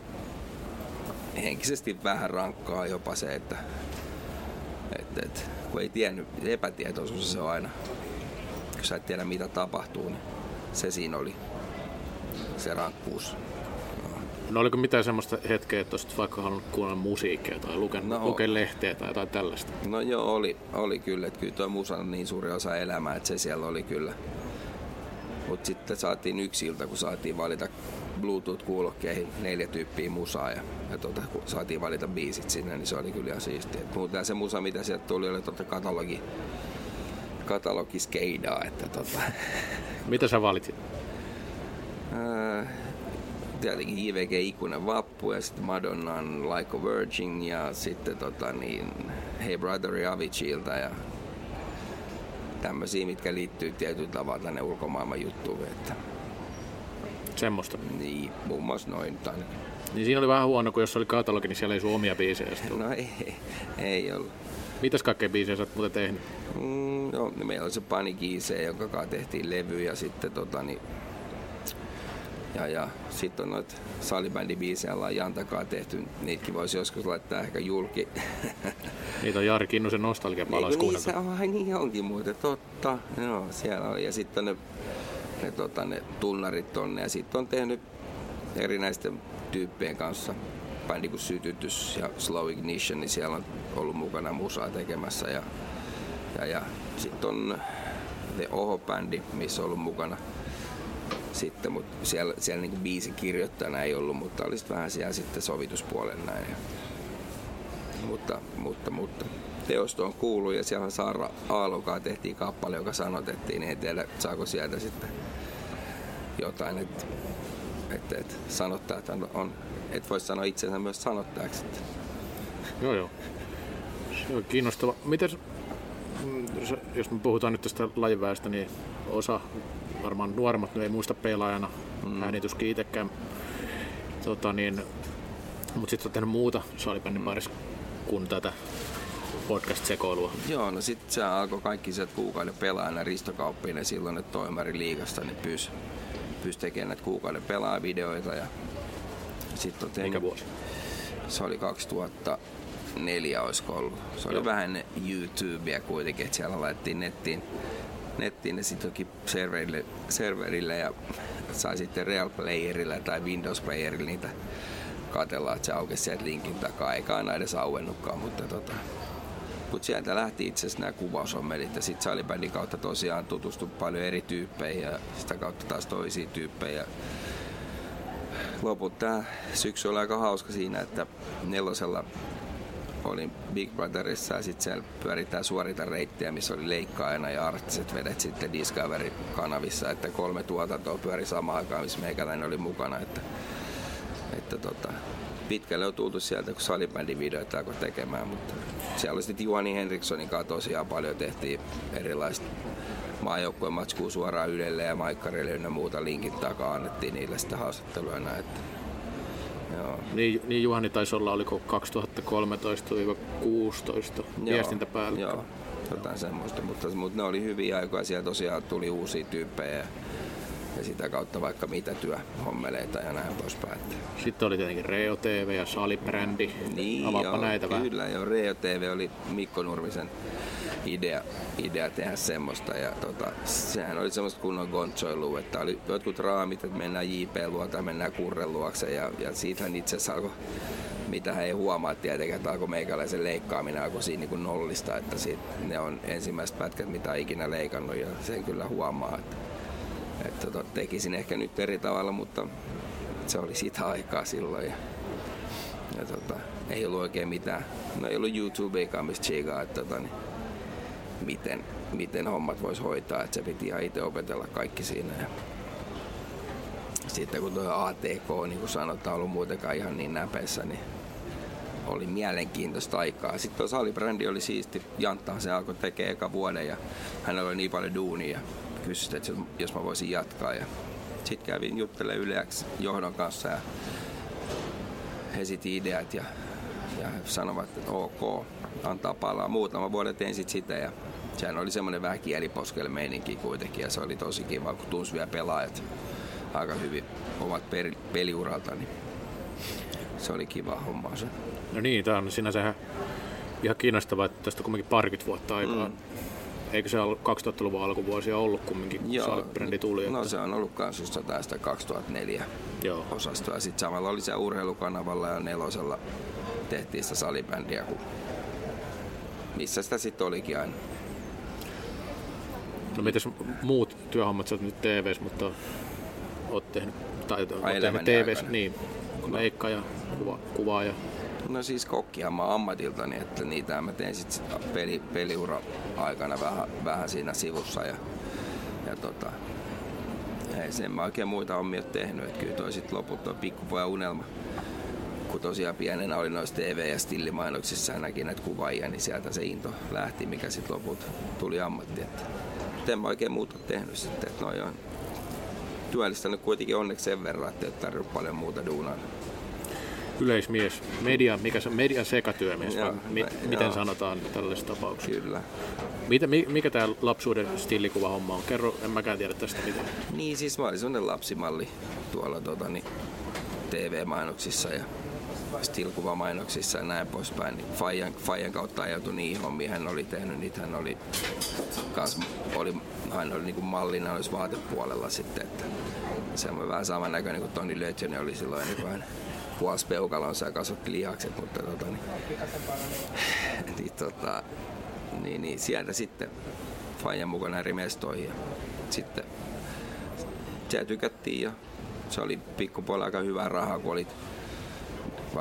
henkisesti vähän rankkaa jopa se, että, että, että kun ei tiennyt, epätietoisuus se on aina, kun sä et tiedä mitä tapahtuu, niin se siinä oli se rankkuus. No oliko mitään semmoista hetkeä, että olisit vaikka halunnut kuunnella musiikkia tai lukea, no, lukea lehteä tai jotain tällaista? No joo, oli, oli kyllä. Että kyllä tuo musa on niin suuri osa elämää, että se siellä oli kyllä. Mutta sitten saatiin yksi ilta, kun saatiin valita Bluetooth-kuulokkeihin neljä tyyppiä musaa ja, ja tota, kun saatiin valita biisit sinne, niin se oli kyllä ihan siistiä. Muuten se musa, mitä sieltä tuli, oli totta katalogi, katalogi skeidaa. Että tota. Mitä sä valitsit? Äh, tietenkin JVG Ikuinen Vappu ja sitten Madonnan Like a Virgin ja sitten tota niin, Hey Brother Aviciilta ja tämmöisiä, mitkä liittyy tietyllä tavalla tänne ulkomaailman juttuun. Että, Semmoista. niin, muun muassa noin. Tai, Niin siinä oli vähän huono, kun jos oli katalogi, niin siellä ei sun omia biisejä. no ei, ei ollut. Mitäs kaikkea biisejä sä oot muuten tehnyt? Mm, no, meillä oli se Panic Easy, jonka kanssa tehtiin levy ja sitten tota, niin, ja, ja sitten on noita salibändibiisejä ollaan Jantakaa tehty. Niitäkin voisi joskus laittaa ehkä julki. [laughs] Niitä on Jari Kinnusen nostalgia palas niin, niin, se on, ai, niin onkin muuten, totta. Joo, siellä oli. Ja sitten ne, ne, tota, ne tunnarit tonne. Ja sitten on tehnyt erinäisten tyyppien kanssa bändi kuin Sytytys ja Slow Ignition, niin siellä on ollut mukana musaa tekemässä. Ja, ja, ja sitten on The Oho-bändi, missä on ollut mukana sitten, mutta siellä, siellä niin biisin kirjoittajana ei ollut, mutta oli vähän siellä sitten sovituspuolen näin. Mutta, mutta, mutta teosto on kuullut ja siellä Saara Aalokaa tehtiin kappale, joka sanotettiin, niin en tiedä saako sieltä sitten jotain, että et, et, sanottajat on, on et voi sanoa itsensä myös sanottajaksi. Että. Joo, joo. Se on kiinnostava. Miten, jos me puhutaan nyt tästä lajiväestä, niin osa varmaan nuoremmat ei muista pelaajana, mm. äänituskin itsekään. Tota niin, mutta sitten on tehnyt muuta salibändin parissa kuin tätä podcast-sekoilua. Joo, no sitten se alkoi kaikki se kuukauden pelaajana Risto Kauppinen silloin, että toimari liigasta, niin pyysi pyysi tekemään näitä kuukauden pelaajavideoita. Ja sitten on tehnyt, Mikä vuosi? Se oli 2004 olisiko ollut. Se oli Joo. vähän YouTubea kuitenkin, että siellä laitettiin nettiin nettiin ne sitten serverille, serverille ja sai sitten Real Playerilla tai Windows Playerilla niitä katella, että se aukesi sieltä linkin takaa. Eikä aina edes auennutkaan, mutta tota, mutta sieltä lähti itse asiassa nämä kuvaushommelit ja sitten salibändin kautta tosiaan tutustu paljon eri tyyppeihin ja sitä kautta taas toisiin tyyppejä. Loput tämä syksy oli aika hauska siinä, että nelosella olin Big Brotherissa ja sitten siellä pyöritään suorita reittiä, missä oli leikkaajana ja arktiset vedet sitten Discovery-kanavissa, että kolme tuotantoa pyöri samaan aikaan, missä meikäläinen oli mukana. Että, että tota, pitkälle on tultu sieltä, kun salibändin videoita alkoi tekemään, mutta siellä oli sitten Juhani Henrikssonin kanssa tosiaan paljon tehtiin erilaista maajoukkueen matskua suoraan Ylelle ja Maikkarille ja muuta linkin takaa annettiin niille sitä haastatteluja näin, että Joo. Niin, niin Juhani taisi olla, oliko 2013-16 viestintäpäällikkö. Joo, jotain semmoista, mutta, mutta ne oli hyviä aikoja, siellä tosiaan tuli uusia tyyppejä ja sitä kautta vaikka mitä työhommeleita ja näin poispäin. Sitten oli tietenkin Reo TV ja Salibrändi. Niin, Avaappa joo, näitä vähän. kyllä joo. Reo TV oli Mikko Nurmisen idea, idea tehdä semmoista. Ja tota, sehän oli semmoista kunnon gontsoilua, että oli jotkut raamit, että mennään JP luo tai mennään Kurren luokse. Ja, ja siitähän itse asiassa alkoi mitä he ei huomaa tietenkään, että alkoi meikäläisen leikkaaminen alkoi siinä niin nollista, että siitä, ne on ensimmäiset pätkät, mitä on ikinä leikannut ja sen kyllä huomaa, että, että tota, tekisin ehkä nyt eri tavalla, mutta se oli sitä aikaa silloin ja, ja tota, ei ollut oikein mitään, no ei ollut YouTubeikaan mistä tsiikaa, että tota, niin, miten, miten hommat voisi hoitaa, että se piti ihan itse opetella kaikki siinä ja sitten kun tuo ATK, niin kuin sanotaan, ollut muutenkaan ihan niin näpeissä, niin oli mielenkiintoista aikaa. Sitten tuo salibrändi oli siisti. Jantta se alkoi tekemään eka vuoden ja hänellä oli niin paljon duunia. Kysyi, että jos mä voisin jatkaa. Ja sitten kävin juttelemaan yleäksi johdon kanssa ja he esitti ideat ja, ja sanovat, että ok, antaa palaa. Muutama vuoden tein sit sitä ja sehän oli semmoinen vähän kieliposkelle meininki kuitenkin ja se oli tosi kiva, kun tunsi vielä pelaajat aika hyvin ovat peliuralta, niin se oli kiva homma se. No niin, tämä on sinänsä ihan kiinnostavaa, että tästä on kumminkin parikymmentä vuotta aikaa. Mm. Eikö se ollut 2000-luvun alkuvuosia ollut kumminkin, Joo, kun brändi tuli? No että... se on ollut kans just tästä 2004 Joo. osastoa. Sitten samalla oli se urheilukanavalla ja nelosella tehtiin sitä salibändiä, kun missä sitä sitten olikin aina. No mitäs muut työhommat, sä oot nyt TVs, mutta oot tehnyt, tai oot tehnyt TVs, niin, leikka ja kuva, kuvaa ja No siis kokkihan mä ammatiltani, että niitä mä tein sitten peli, peliura aikana vähän, vähän siinä sivussa ja, ja tota, ei sen mä oikein muita hommia tehnyt, että kyllä toi sit loput toi pikkupoja unelma. Kun tosiaan pienenä oli noissa TV- ja stillimainoksissa ja näki näitä kuvaajia, niin sieltä se into lähti, mikä sitten loput tuli ammatti. Että, en mä oikein muuta tehnyt sitten, että noi on työllistänyt kuitenkin onneksi sen verran, että ei tarvitse paljon muuta duunaa. Yleismies, media, mikä se median sekatyömies, ja, mi, miten joo. sanotaan tällaisessa tapauksessa? Kyllä. Mitä, mikä tämä lapsuuden homma on? Kerro, en mäkään tiedä tästä mitään. Niin, siis mä olin sellainen lapsimalli tuolla tota, niin, TV-mainoksissa ja stilkuvamainoksissa ja näin poispäin. Niin Fajan, Fajan kautta ajautui niihin hommiin. Hän oli tehnyt niitä, hän oli, kans, oli, hän oli niin mallina olisi vaatepuolella sitten. Että se on vähän samannäköinen kuin Toni Lötjönen oli silloin niin kuin puolsi peukalonsa ja kasvatti lihakset, mutta tota, niin, [sighs] niin, tota, niin, niin, sieltä sitten Fajan mukana eri mestoihin ja sitten siellä tykättiin ja se oli pikkupuolella aika hyvää rahaa, kun olit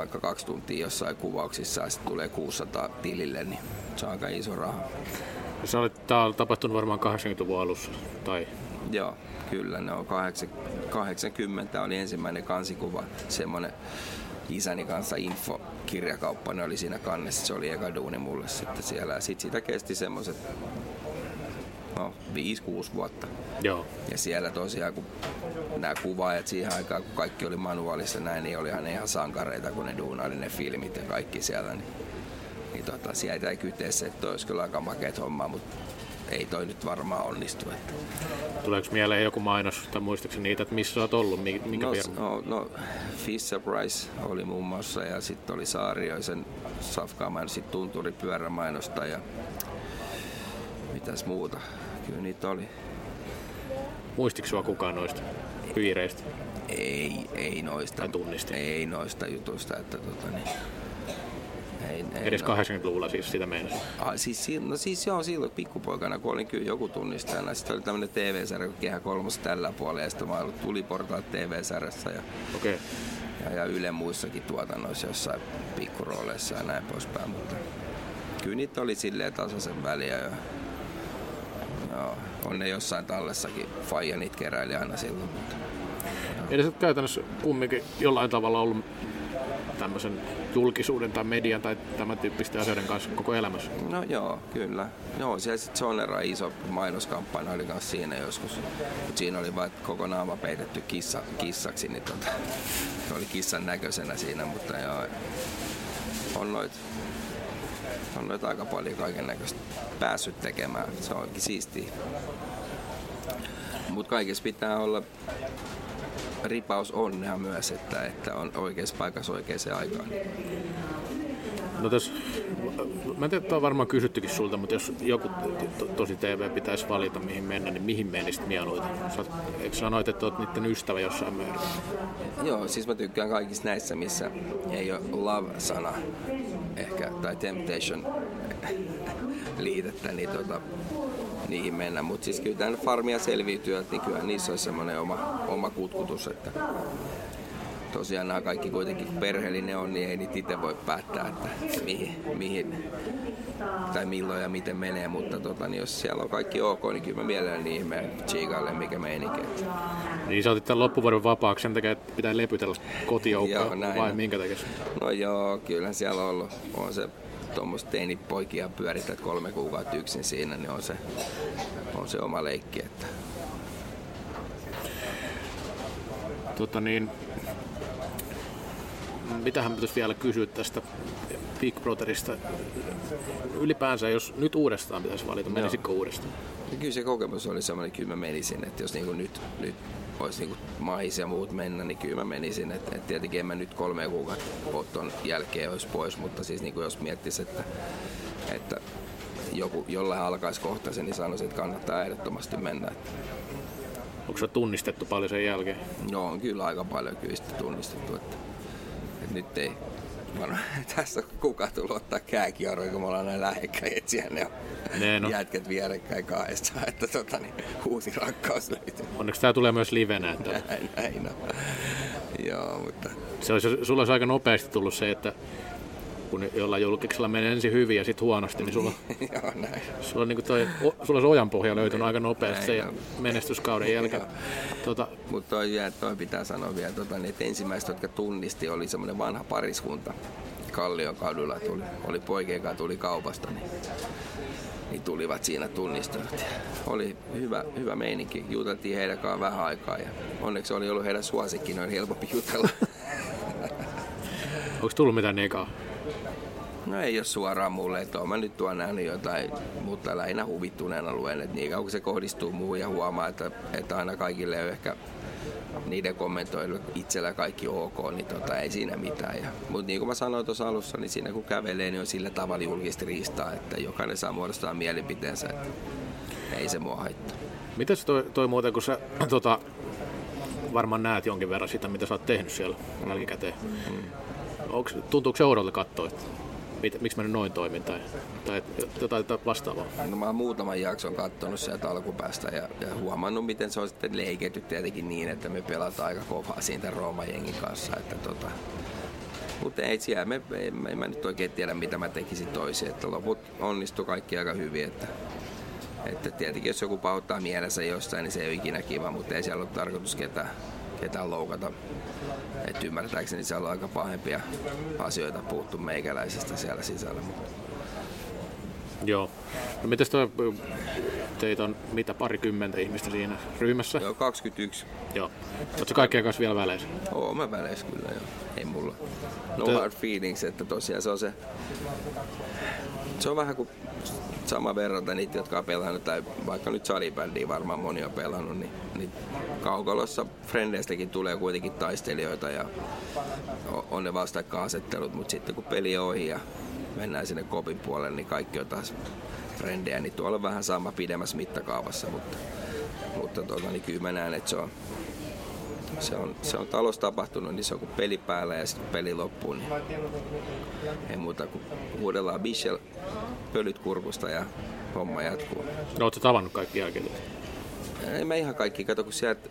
vaikka kaksi tuntia jossain kuvauksissa ja sitten tulee 600 tilille, niin se on aika iso raha. Sä olet, tää on tapahtunut varmaan 80-luvun alussa, tai? Joo, kyllä. Ne on 80 oli ensimmäinen kansikuva, semmoinen isäni kanssa info kirjakauppa, ne oli siinä kannessa, se oli eka duuni mulle sitten siellä. Sitten sitä kesti semmoiset no, 5-6 vuotta. Joo. Ja siellä tosiaan, kun nämä kuvaajat siihen aikaan, kun kaikki oli manuaalissa näin, niin olihan ne ihan sankareita, kun ne duunaili ne filmit ja kaikki siellä. Niin, niin tota, sieltä ei kyteessä, että olisi kyllä aika makeet hommaa, mutta ei toi nyt varmaan onnistu. Että. Tuleeko mieleen joku mainos, tai muistaakseni niitä, että missä olet ollut, minkä no, no, no, Fisher Price oli muun muassa, ja sitten oli Saarioisen Safkaa sitten tunturipyörämainosta, ja mitäs muuta. Kyllä niitä oli. Muistiko sua kukaan noista piireistä? Ei, ei noista. Tai tunnisti? Ei noista jutuista, että tota niin, ei, ei, Edes 80-luvulla siis sitä meinasi? Ah, siis, no siis joo, silloin pikkupoikana, kun olin kyllä joku tunnistajana. Sitten oli tämmöinen TV-sarja kuin Kehä kolmos tällä puolella, ja sitten mä ollut tuliportaat TV-sarjassa. Ja, okay. ja, ja Yle muissakin tuotannoissa jossain pikkurooleissa ja näin poispäin. Mutta kyllä niitä oli silleen tasaisen väliä. Ja, joo, on ne jossain tallessakin. Faija niitä keräili aina silloin. Mutta, Eli sä käytännössä kumminkin jollain tavalla ollut tämmöisen julkisuuden tai median tai tämän tyyppisten asioiden kanssa koko elämässä? No joo, kyllä. Joo, se sitten Sonera iso mainoskampanja oli myös siinä joskus. Mut siinä oli vain koko naama peitetty kissa, kissaksi, niin tota, [laughs] oli kissan näköisenä siinä, mutta joo, on noit, on noit aika paljon kaiken näköistä päässyt tekemään. Se onkin siistiä. Mutta kaikessa pitää olla ripaus onnea myös, että, että on oikeassa paikassa oikeaan aikaan. No tässä, mä en tiedä, on varmaan kysyttykin sulta, mutta jos joku to, tosi TV pitäisi valita, mihin mennä, niin mihin menisit mieluiten? Sä, eikö sanoit, että olet niiden ystävä jossain määrin? Joo, siis mä tykkään kaikissa näissä, missä ei ole love-sana ehkä, tai temptation liitettä, niin tota, niihin mennä. Mutta siis kyllä tämän farmia selviytyä, niin kyllä niissä olisi semmoinen oma, oma kutkutus, että tosiaan nämä kaikki kuitenkin, kun perheellinen on, niin ei niitä itse voi päättää, että mihin, mihin tai milloin ja miten menee, mutta tota, niin jos siellä on kaikki ok, niin kyllä mä mielelläni niihin menen chiikalle, mikä meininki. Niin sä otit tämän loppuvuoden vapaaksi sen takia, että pitää lepytellä kotijoukkoa vai minkä takia? No joo, kyllä siellä on ollut, on se tuommoista teinipoikia pyörität kolme kuukautta yksin siinä, niin on se, on se oma leikki. Että. Tota niin, mitähän pitäisi vielä kysyä tästä Big Brotherista. Ylipäänsä, jos nyt uudestaan pitäisi valita, menisikö uudestaan? Ja kyllä se kokemus oli semmoinen, kyllä mä menisin, että jos niinku nyt, nyt olisi niinku mais ja muut mennä, niin kyllä mä menisin. Et, et tietenkin en mä nyt kolme kuukautta oton jälkeen olisi pois, mutta siis niinku jos miettisi, että, että joku, jollain alkaisi kohta sen, niin sanoisin, että kannattaa ehdottomasti mennä. Onko se tunnistettu paljon sen jälkeen? Joo, on kyllä aika paljon kyllä tunnistettu. Että nyt ei varmaan [laughs] tässä kuka tullut ottaa kääkiaroja, kun me ollaan näin lähekkäin, että siellä ne on no. jätket vierekkäin kahdesta, [laughs] että tota, niin, uusi rakkaus löytyy. Onneksi tämä tulee myös livenä. Että... Näin, näin on. Joo, mutta... Se olisi, sulla olisi aika nopeasti tullut se, että kun jollain julkiksella menee ensin hyvin ja sitten huonosti, niin sulla, [laughs] Joo, näin. sulla, niin toi, sulla olisi ojan pohja löytynyt aika nopeasti sen menestyskauden jälkeen. Tota... Mutta toi, toi, pitää sanoa vielä, tota, niin, että ensimmäiset, jotka tunnisti, oli semmoinen vanha pariskunta. Kallion kadulla tuli, oli poikien kanssa tuli kaupasta, niin, niin tulivat siinä tunnistavat. Oli hyvä, hyvä meininki. Juteltiin heidän kanssaan vähän aikaa ja onneksi oli ollut heidän suosikki, noin helpompi jutella. [laughs] Onko tullut mitään negaa? No ei ole suoraan mulle, että mä nyt tuon nähnyt jotain, mutta lähinnä huvittuneena luen, että niin kauan kun se kohdistuu muuhun ja huomaa, että, että aina kaikille ei ole ehkä niiden kommentoilu itsellä kaikki ok, niin tota, ei siinä mitään. Ja, mutta niin kuin mä sanoin tuossa alussa, niin siinä kun kävelee, niin on sillä tavalla julkista riistaa, että jokainen saa muodostaa mielipiteensä, että ei se mua haittaa. Mitäs toi, toi muuten, kun sä [clears throat] tota, varmaan näet jonkin verran sitä, mitä sä oot tehnyt siellä jälkikäteen. Mm. Onks, tuntuuko se oudolta katsoa, että mit, miksi mä nyt noin toimin tai, tai jotain vastaavaa? No mä oon muutaman jakson katsonut sieltä alkupäästä ja, ja huomannut, miten se on sitten leiketty tietenkin niin, että me pelataan aika kovaa siitä Rooma-jengin kanssa. Että tota, mutta ei siellä, me, en, en mä nyt oikein tiedä mitä mä tekisin toisin, että loput onnistu kaikki aika hyvin, että että tietenkin jos joku pauttaa mielessä jostain, niin se ei ole ikinä kiva, mutta ei siellä ole tarkoitus ketään, ketään loukata. Että ymmärtääkseni siellä on aika pahempia asioita puuttu meikäläisestä siellä sisällä. Joo. No mitäs toi, teitä on mitä parikymmentä ihmistä siinä ryhmässä? Joo, 21. Joo. Oletko kaikkien kanssa vielä väleissä? Oo, mä väleissä kyllä joo. Ei mulla. No Te... hard feelings, että tosiaan se on se... Se on vähän kuin sama verrata niitä, jotka on pelannut, tai vaikka nyt salibändiä varmaan moni on pelannut, niin, niin kaukalossa Frendeistäkin tulee kuitenkin taistelijoita ja on ne vastakkainasettelut, mutta sitten kun peli on ohi ja mennään sinne kopin puolelle, niin kaikki on taas frendejä, niin tuolla on vähän sama pidemmässä mittakaavassa, mutta, mutta tuota, niin kyllä mä näen, että se on, se on, se on talossa tapahtunut, niin se on kun peli päällä ja sitten peli loppuu, niin ei muuta kuin huudellaan Bichel pölyt kurkusta ja homma jatkuu. No ootko tavannut kaikki jälkeen? Ei mä ihan kaikki, kato kun sieltä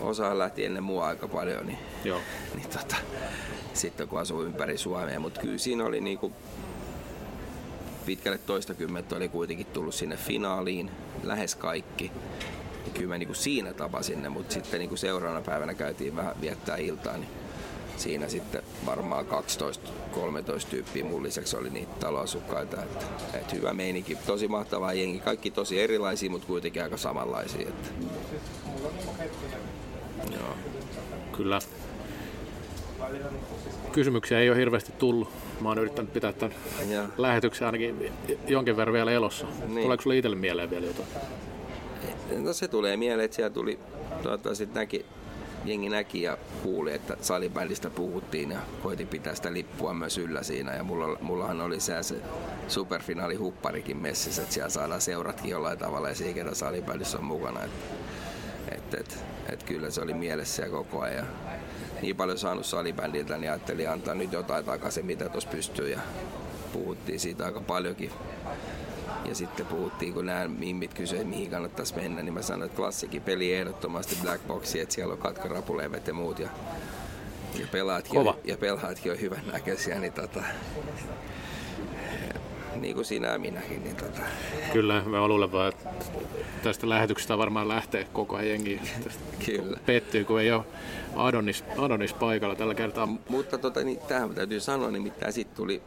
osa lähti ennen mua aika paljon, niin, Joo. niin tota, sitten kun asuu ympäri Suomea, mutta kyllä siinä oli niinku pitkälle toistakymmentä oli kuitenkin tullut sinne finaaliin, lähes kaikki. Ja kyllä mä niinku siinä tapasin ne, mutta sitten niinku seuraavana päivänä käytiin vähän viettää iltaa, niin siinä sitten varmaan 12-13 tyyppiä mun lisäksi oli niitä taloasukkaita. Että, että hyvä meininki, tosi mahtavaa jengi, kaikki tosi erilaisia, mutta kuitenkin aika samanlaisia. Että. Joo. Kyllä. Kysymyksiä ei ole hirveästi tullut. Mä oon yrittänyt pitää tämän ja. lähetyksen ainakin jonkin verran vielä elossa. Niin. Tuleeko sulle itselle mieleen vielä jotain? No se tulee mieleen, että siellä tuli, toivottavasti näki, jengi näki ja kuuli, että salibändistä puhuttiin ja koitin pitää sitä lippua myös yllä siinä. Ja mulla, mullahan oli se, se superfinaali hupparikin messissä, että siellä saadaan seuratkin jollain tavalla ja siinä salibändissä on mukana. Että et, et, et kyllä se oli mielessä ja koko ajan. Niin paljon saanut salibändiltä, niin ajattelin antaa nyt jotain takaisin, mitä tuossa pystyy. Ja puhuttiin siitä aika paljonkin. Ja sitten puhuttiin, kun nämä mimmit kysyivät, mihin kannattaisi mennä, niin mä sanoin, että klassikin peli ehdottomasti Black Boxi, että siellä on katkarapulevet ja muut. Ja, ja pelaatkin, Kova. on, ja pelaatkin on hyvän näköisiä, niin tota, niin kuin sinä ja minäkin. Niin tota. Kyllä, mä luulen vaan, että tästä lähetyksestä varmaan lähtee koko ajan jengi. Kyllä. Pettyy, kun ei ole Adonis, Adonis paikalla tällä kertaa. Mutta tota, niin, tähän täytyy sanoa, nimittäin sitten tuli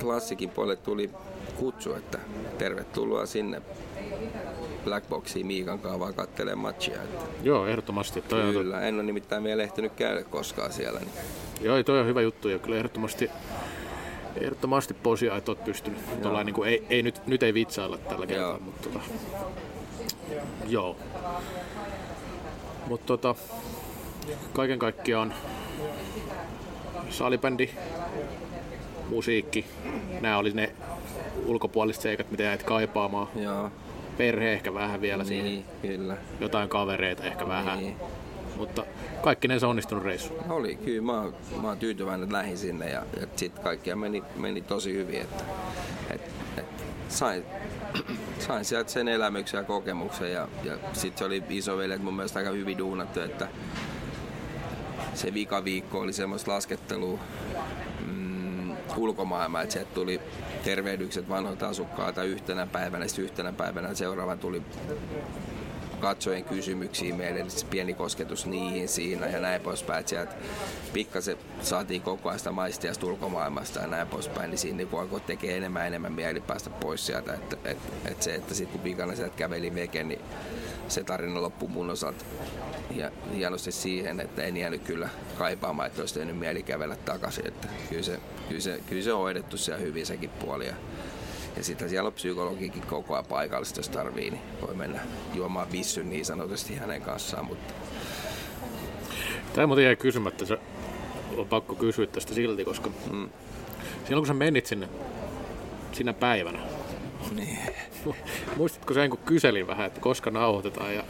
klassikin puolelle tuli kutsu, että tervetuloa sinne Black Boxiin Miikan kaavaa kattelemaan matchia. Että Joo, ehdottomasti. Toi on, kyllä, en ole nimittäin vielä ehtinyt käydä koskaan siellä. Niin. joo, toi on hyvä juttu ja kyllä ehdottomasti, ehdottomasti posia, että oot pystynyt. Tollain, niin kuin, ei, ei nyt, nyt ei vitsailla tällä kertaa, Joo. mutta tota, joo. Mutta tota, kaiken kaikkiaan salibändi, musiikki, nämä oli ne ulkopuoliset seikat, mitä jäit kaipaamaan. Joo, Perhe ehkä vähän vielä siihen, niin, kyllä. jotain kavereita ehkä vähän. Niin. Mutta kaikki se onnistunut reissu. Oli, kyllä mä, oon- mä oon tyytyväinen, että lähdin sinne ja, ja sitten kaikkia meni, meni tosi hyvin. Että, et, et, sain, sain sieltä sen elämyksen ja kokemuksen ja, ja sitten se oli isoveljet mun mielestä aika hyvin duunattu, että se vika viikko oli semmoista laskettelua ulkomaailmaa, että sieltä tuli tervehdykset vanhoilta asukkailta yhtenä päivänä, sitten yhtenä päivänä seuraavan tuli katsojien kysymyksiin meille, se pieni kosketus niihin siinä ja näin poispäin. Sieltä pikkasen saatiin koko ajan sitä maistiasta ulkomaailmasta ja näin poispäin, niin siinä niin alkoi tekee enemmän enemmän mieli päästä pois sieltä. Että et, et se, että sitten kun pikana sieltä käveli veke, niin se tarina loppui mun osalta ja hienosti siihen, että en jäänyt kyllä kaipaamaan, että olisi tehnyt mieli kävellä takaisin. Että kyllä, se, kyllä, se, kyllä se on hoidettu siellä hyvin sekin puoli. Ja, ja sitten siellä on psykologikin koko ajan paikallista, jos tarvii, niin voi mennä juomaan vissyn niin sanotusti hänen kanssaan. Mutta Tämä muuten jäi kysymättä, se on pakko kysyä tästä silti, koska mm. silloin kun sä menit sinne sinä päivänä, niin. muistatko sen, kun kyselin vähän, että koska nauhoitetaan ja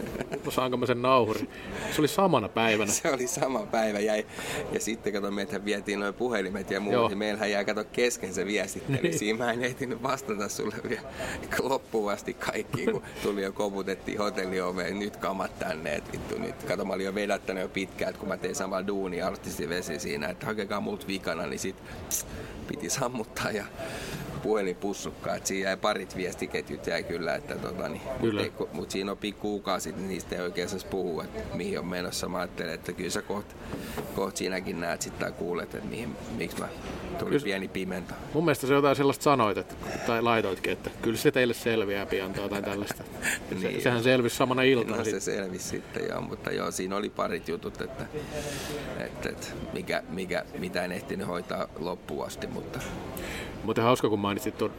saanko mä sen nauhurin? Se oli samana päivänä. se oli sama päivä jäi. Ja sitten kato, meitä vietiin noin puhelimet ja muut, Joo. niin meillähän jäi kato kesken se viestittely. Niin. Siinä mä en ehtinyt vastata sulle vielä loppuun asti kaikkiin, kun tuli jo koputettiin hotellioveen, nyt kamat tänne, että vittu nyt. Kato, mä olin jo vedättänyt jo pitkään, kun mä tein samalla duunia artisti vesi siinä, että hakekaa mut vikana, niin sit piti sammuttaa ja puhelin pussukkaa, että siinä jäi parit viestiketjut jäi kyllä, että tota, niin, Kyllä. Mutta, mut siinä on pikkuukausit, niin niistä ei oikein saisi puhua, että mihin on menossa. Mä ajattelen, että kyllä sä koht, koht siinäkin näet sitten tai kuulet, että mihin, miksi mä tuli Kyllä. pieni pimento. Mun mielestä se jotain sellaista sanoit, että, tai laitoitkin, että kyllä se teille selviää pian tai jotain tällaista. Se, Niin. sehän selvisi samana iltana. No se sit. selvisi sitten joo, mutta joo, siinä oli parit jutut, että, että, että mikä, mikä, mitä en ehtinyt hoitaa loppuun asti, mutta Mutta hauska, kun mainitsit tuon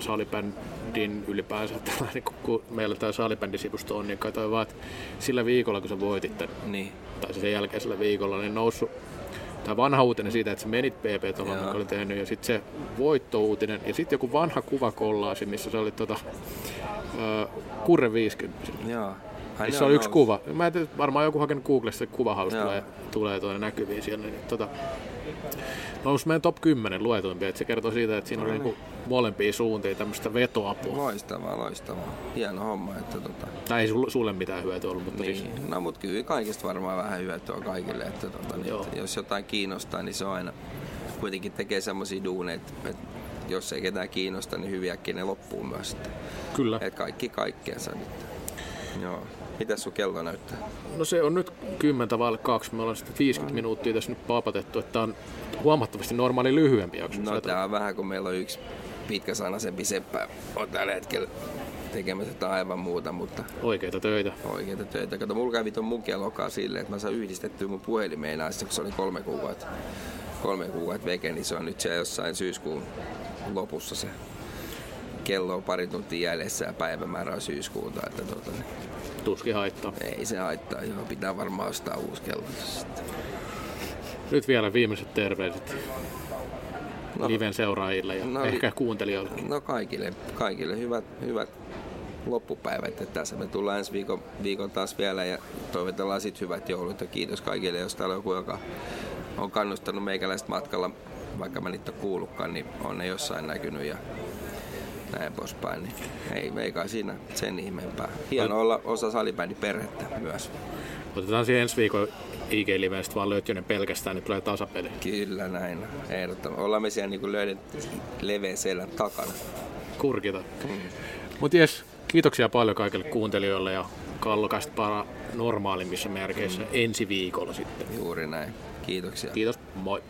salibändin ylipäänsä, tällainen, [laughs] kun- kun meillä tämä salibändisivusto on, niin katsoin vaan, että sillä viikolla, kun sä voitit tämän, niin, tai sen jälkeisellä viikolla, niin noussut tämä vanha uutinen siitä, että sä menit pp tuolla, mikä oli tehnyt, ja sitten se voittouutinen, ja sitten joku vanha kuvakollaasi, missä se oli tota, ö, Kurre 50. joo. Ai Missä ne on yksi kuva. Mä en tiedä, varmaan joku hakenut Googlesta, Joo. tulee, tulee tuonne näkyviin siellä. Niin, tota, nousi meidän top 10 luetuimpia. Että se kertoo siitä, että siinä No oli niin. niinku molempia suuntiin tämmöistä vetoapua. Loistavaa, loistavaa. Hieno homma, että tota, Tai ei sulle, sulle mitään hyötyä ollut, mutta siis Niin. No mutta kyllä kaikista varmaan vähän hyötyä kaikille, että, tota, niin, että jos jotain kiinnostaa, niin se on aina kuitenkin tekee semmoisia duuneita, että jos ei ketään kiinnosta, niin hyvin äkkiä ne loppuu myös. Että, kyllä. että kaikki kaikkeensa nyt. Joo. Mitäs sun kello näyttää? No se on nyt 10 vaille 2. Me ollaan sitten 50 minuuttia tässä nyt papatettu, että on huomattavasti normaali lyhyempi jakso. No tää on vähän kun meillä on yksi pitkäsanaisempi seppä on tällä hetkellä tekemässä jotain aivan muuta, mutta Oikeita töitä. oikeita töitä. Kato, mulla kävi ton mun kellokaa silleen, että mä saan yhdistettyä mun puhelimeen asti, kun se oli kolme kuukautta. Kolme kuukautta veke, niin se on nyt siellä jossain syyskuun lopussa se kello on pari tuntia jäljessä ja päivämäärä on syyskuuta. Että tota, niin Tuskin haittaa. ei se haittaa, joo, pitää varmaan ostaa uusi kello. sitten. Nyt vielä viimeiset terveiset No. liven seuraajille ja No, ehkä kuuntelijoille. No kaikille, kaikille hyvät, hyvät loppupäivät. Että tässä me tullaan ensi viikon, viikon taas vielä ja toivotellaan sitten hyvät joulut. Ja kiitos kaikille, jos täällä on joku, joka on kannustanut meikäläistä matkalla, vaikka mä niitä ole kuullutkaan, niin on ne jossain näkynyt ja näin poispäin. Niin ei, ei kai siinä sen ihmeempää. Hienoa olla osa salibändin perhettä myös. Otetaan siihen ensi viikon IG-livestä vaan Lötjönen pelkästään, niin tulee tasapeli. Kyllä näin. Ehdottomasti. Ollaan me siellä niin löydetty leveän selän takana. Kurkita. Mutta jes, kiitoksia paljon kaikille kuuntelijoille ja kallokasta para normaalimmissa merkeissä ensi viikolla sitten. Juuri näin. Kiitoksia. Kiitos, moi.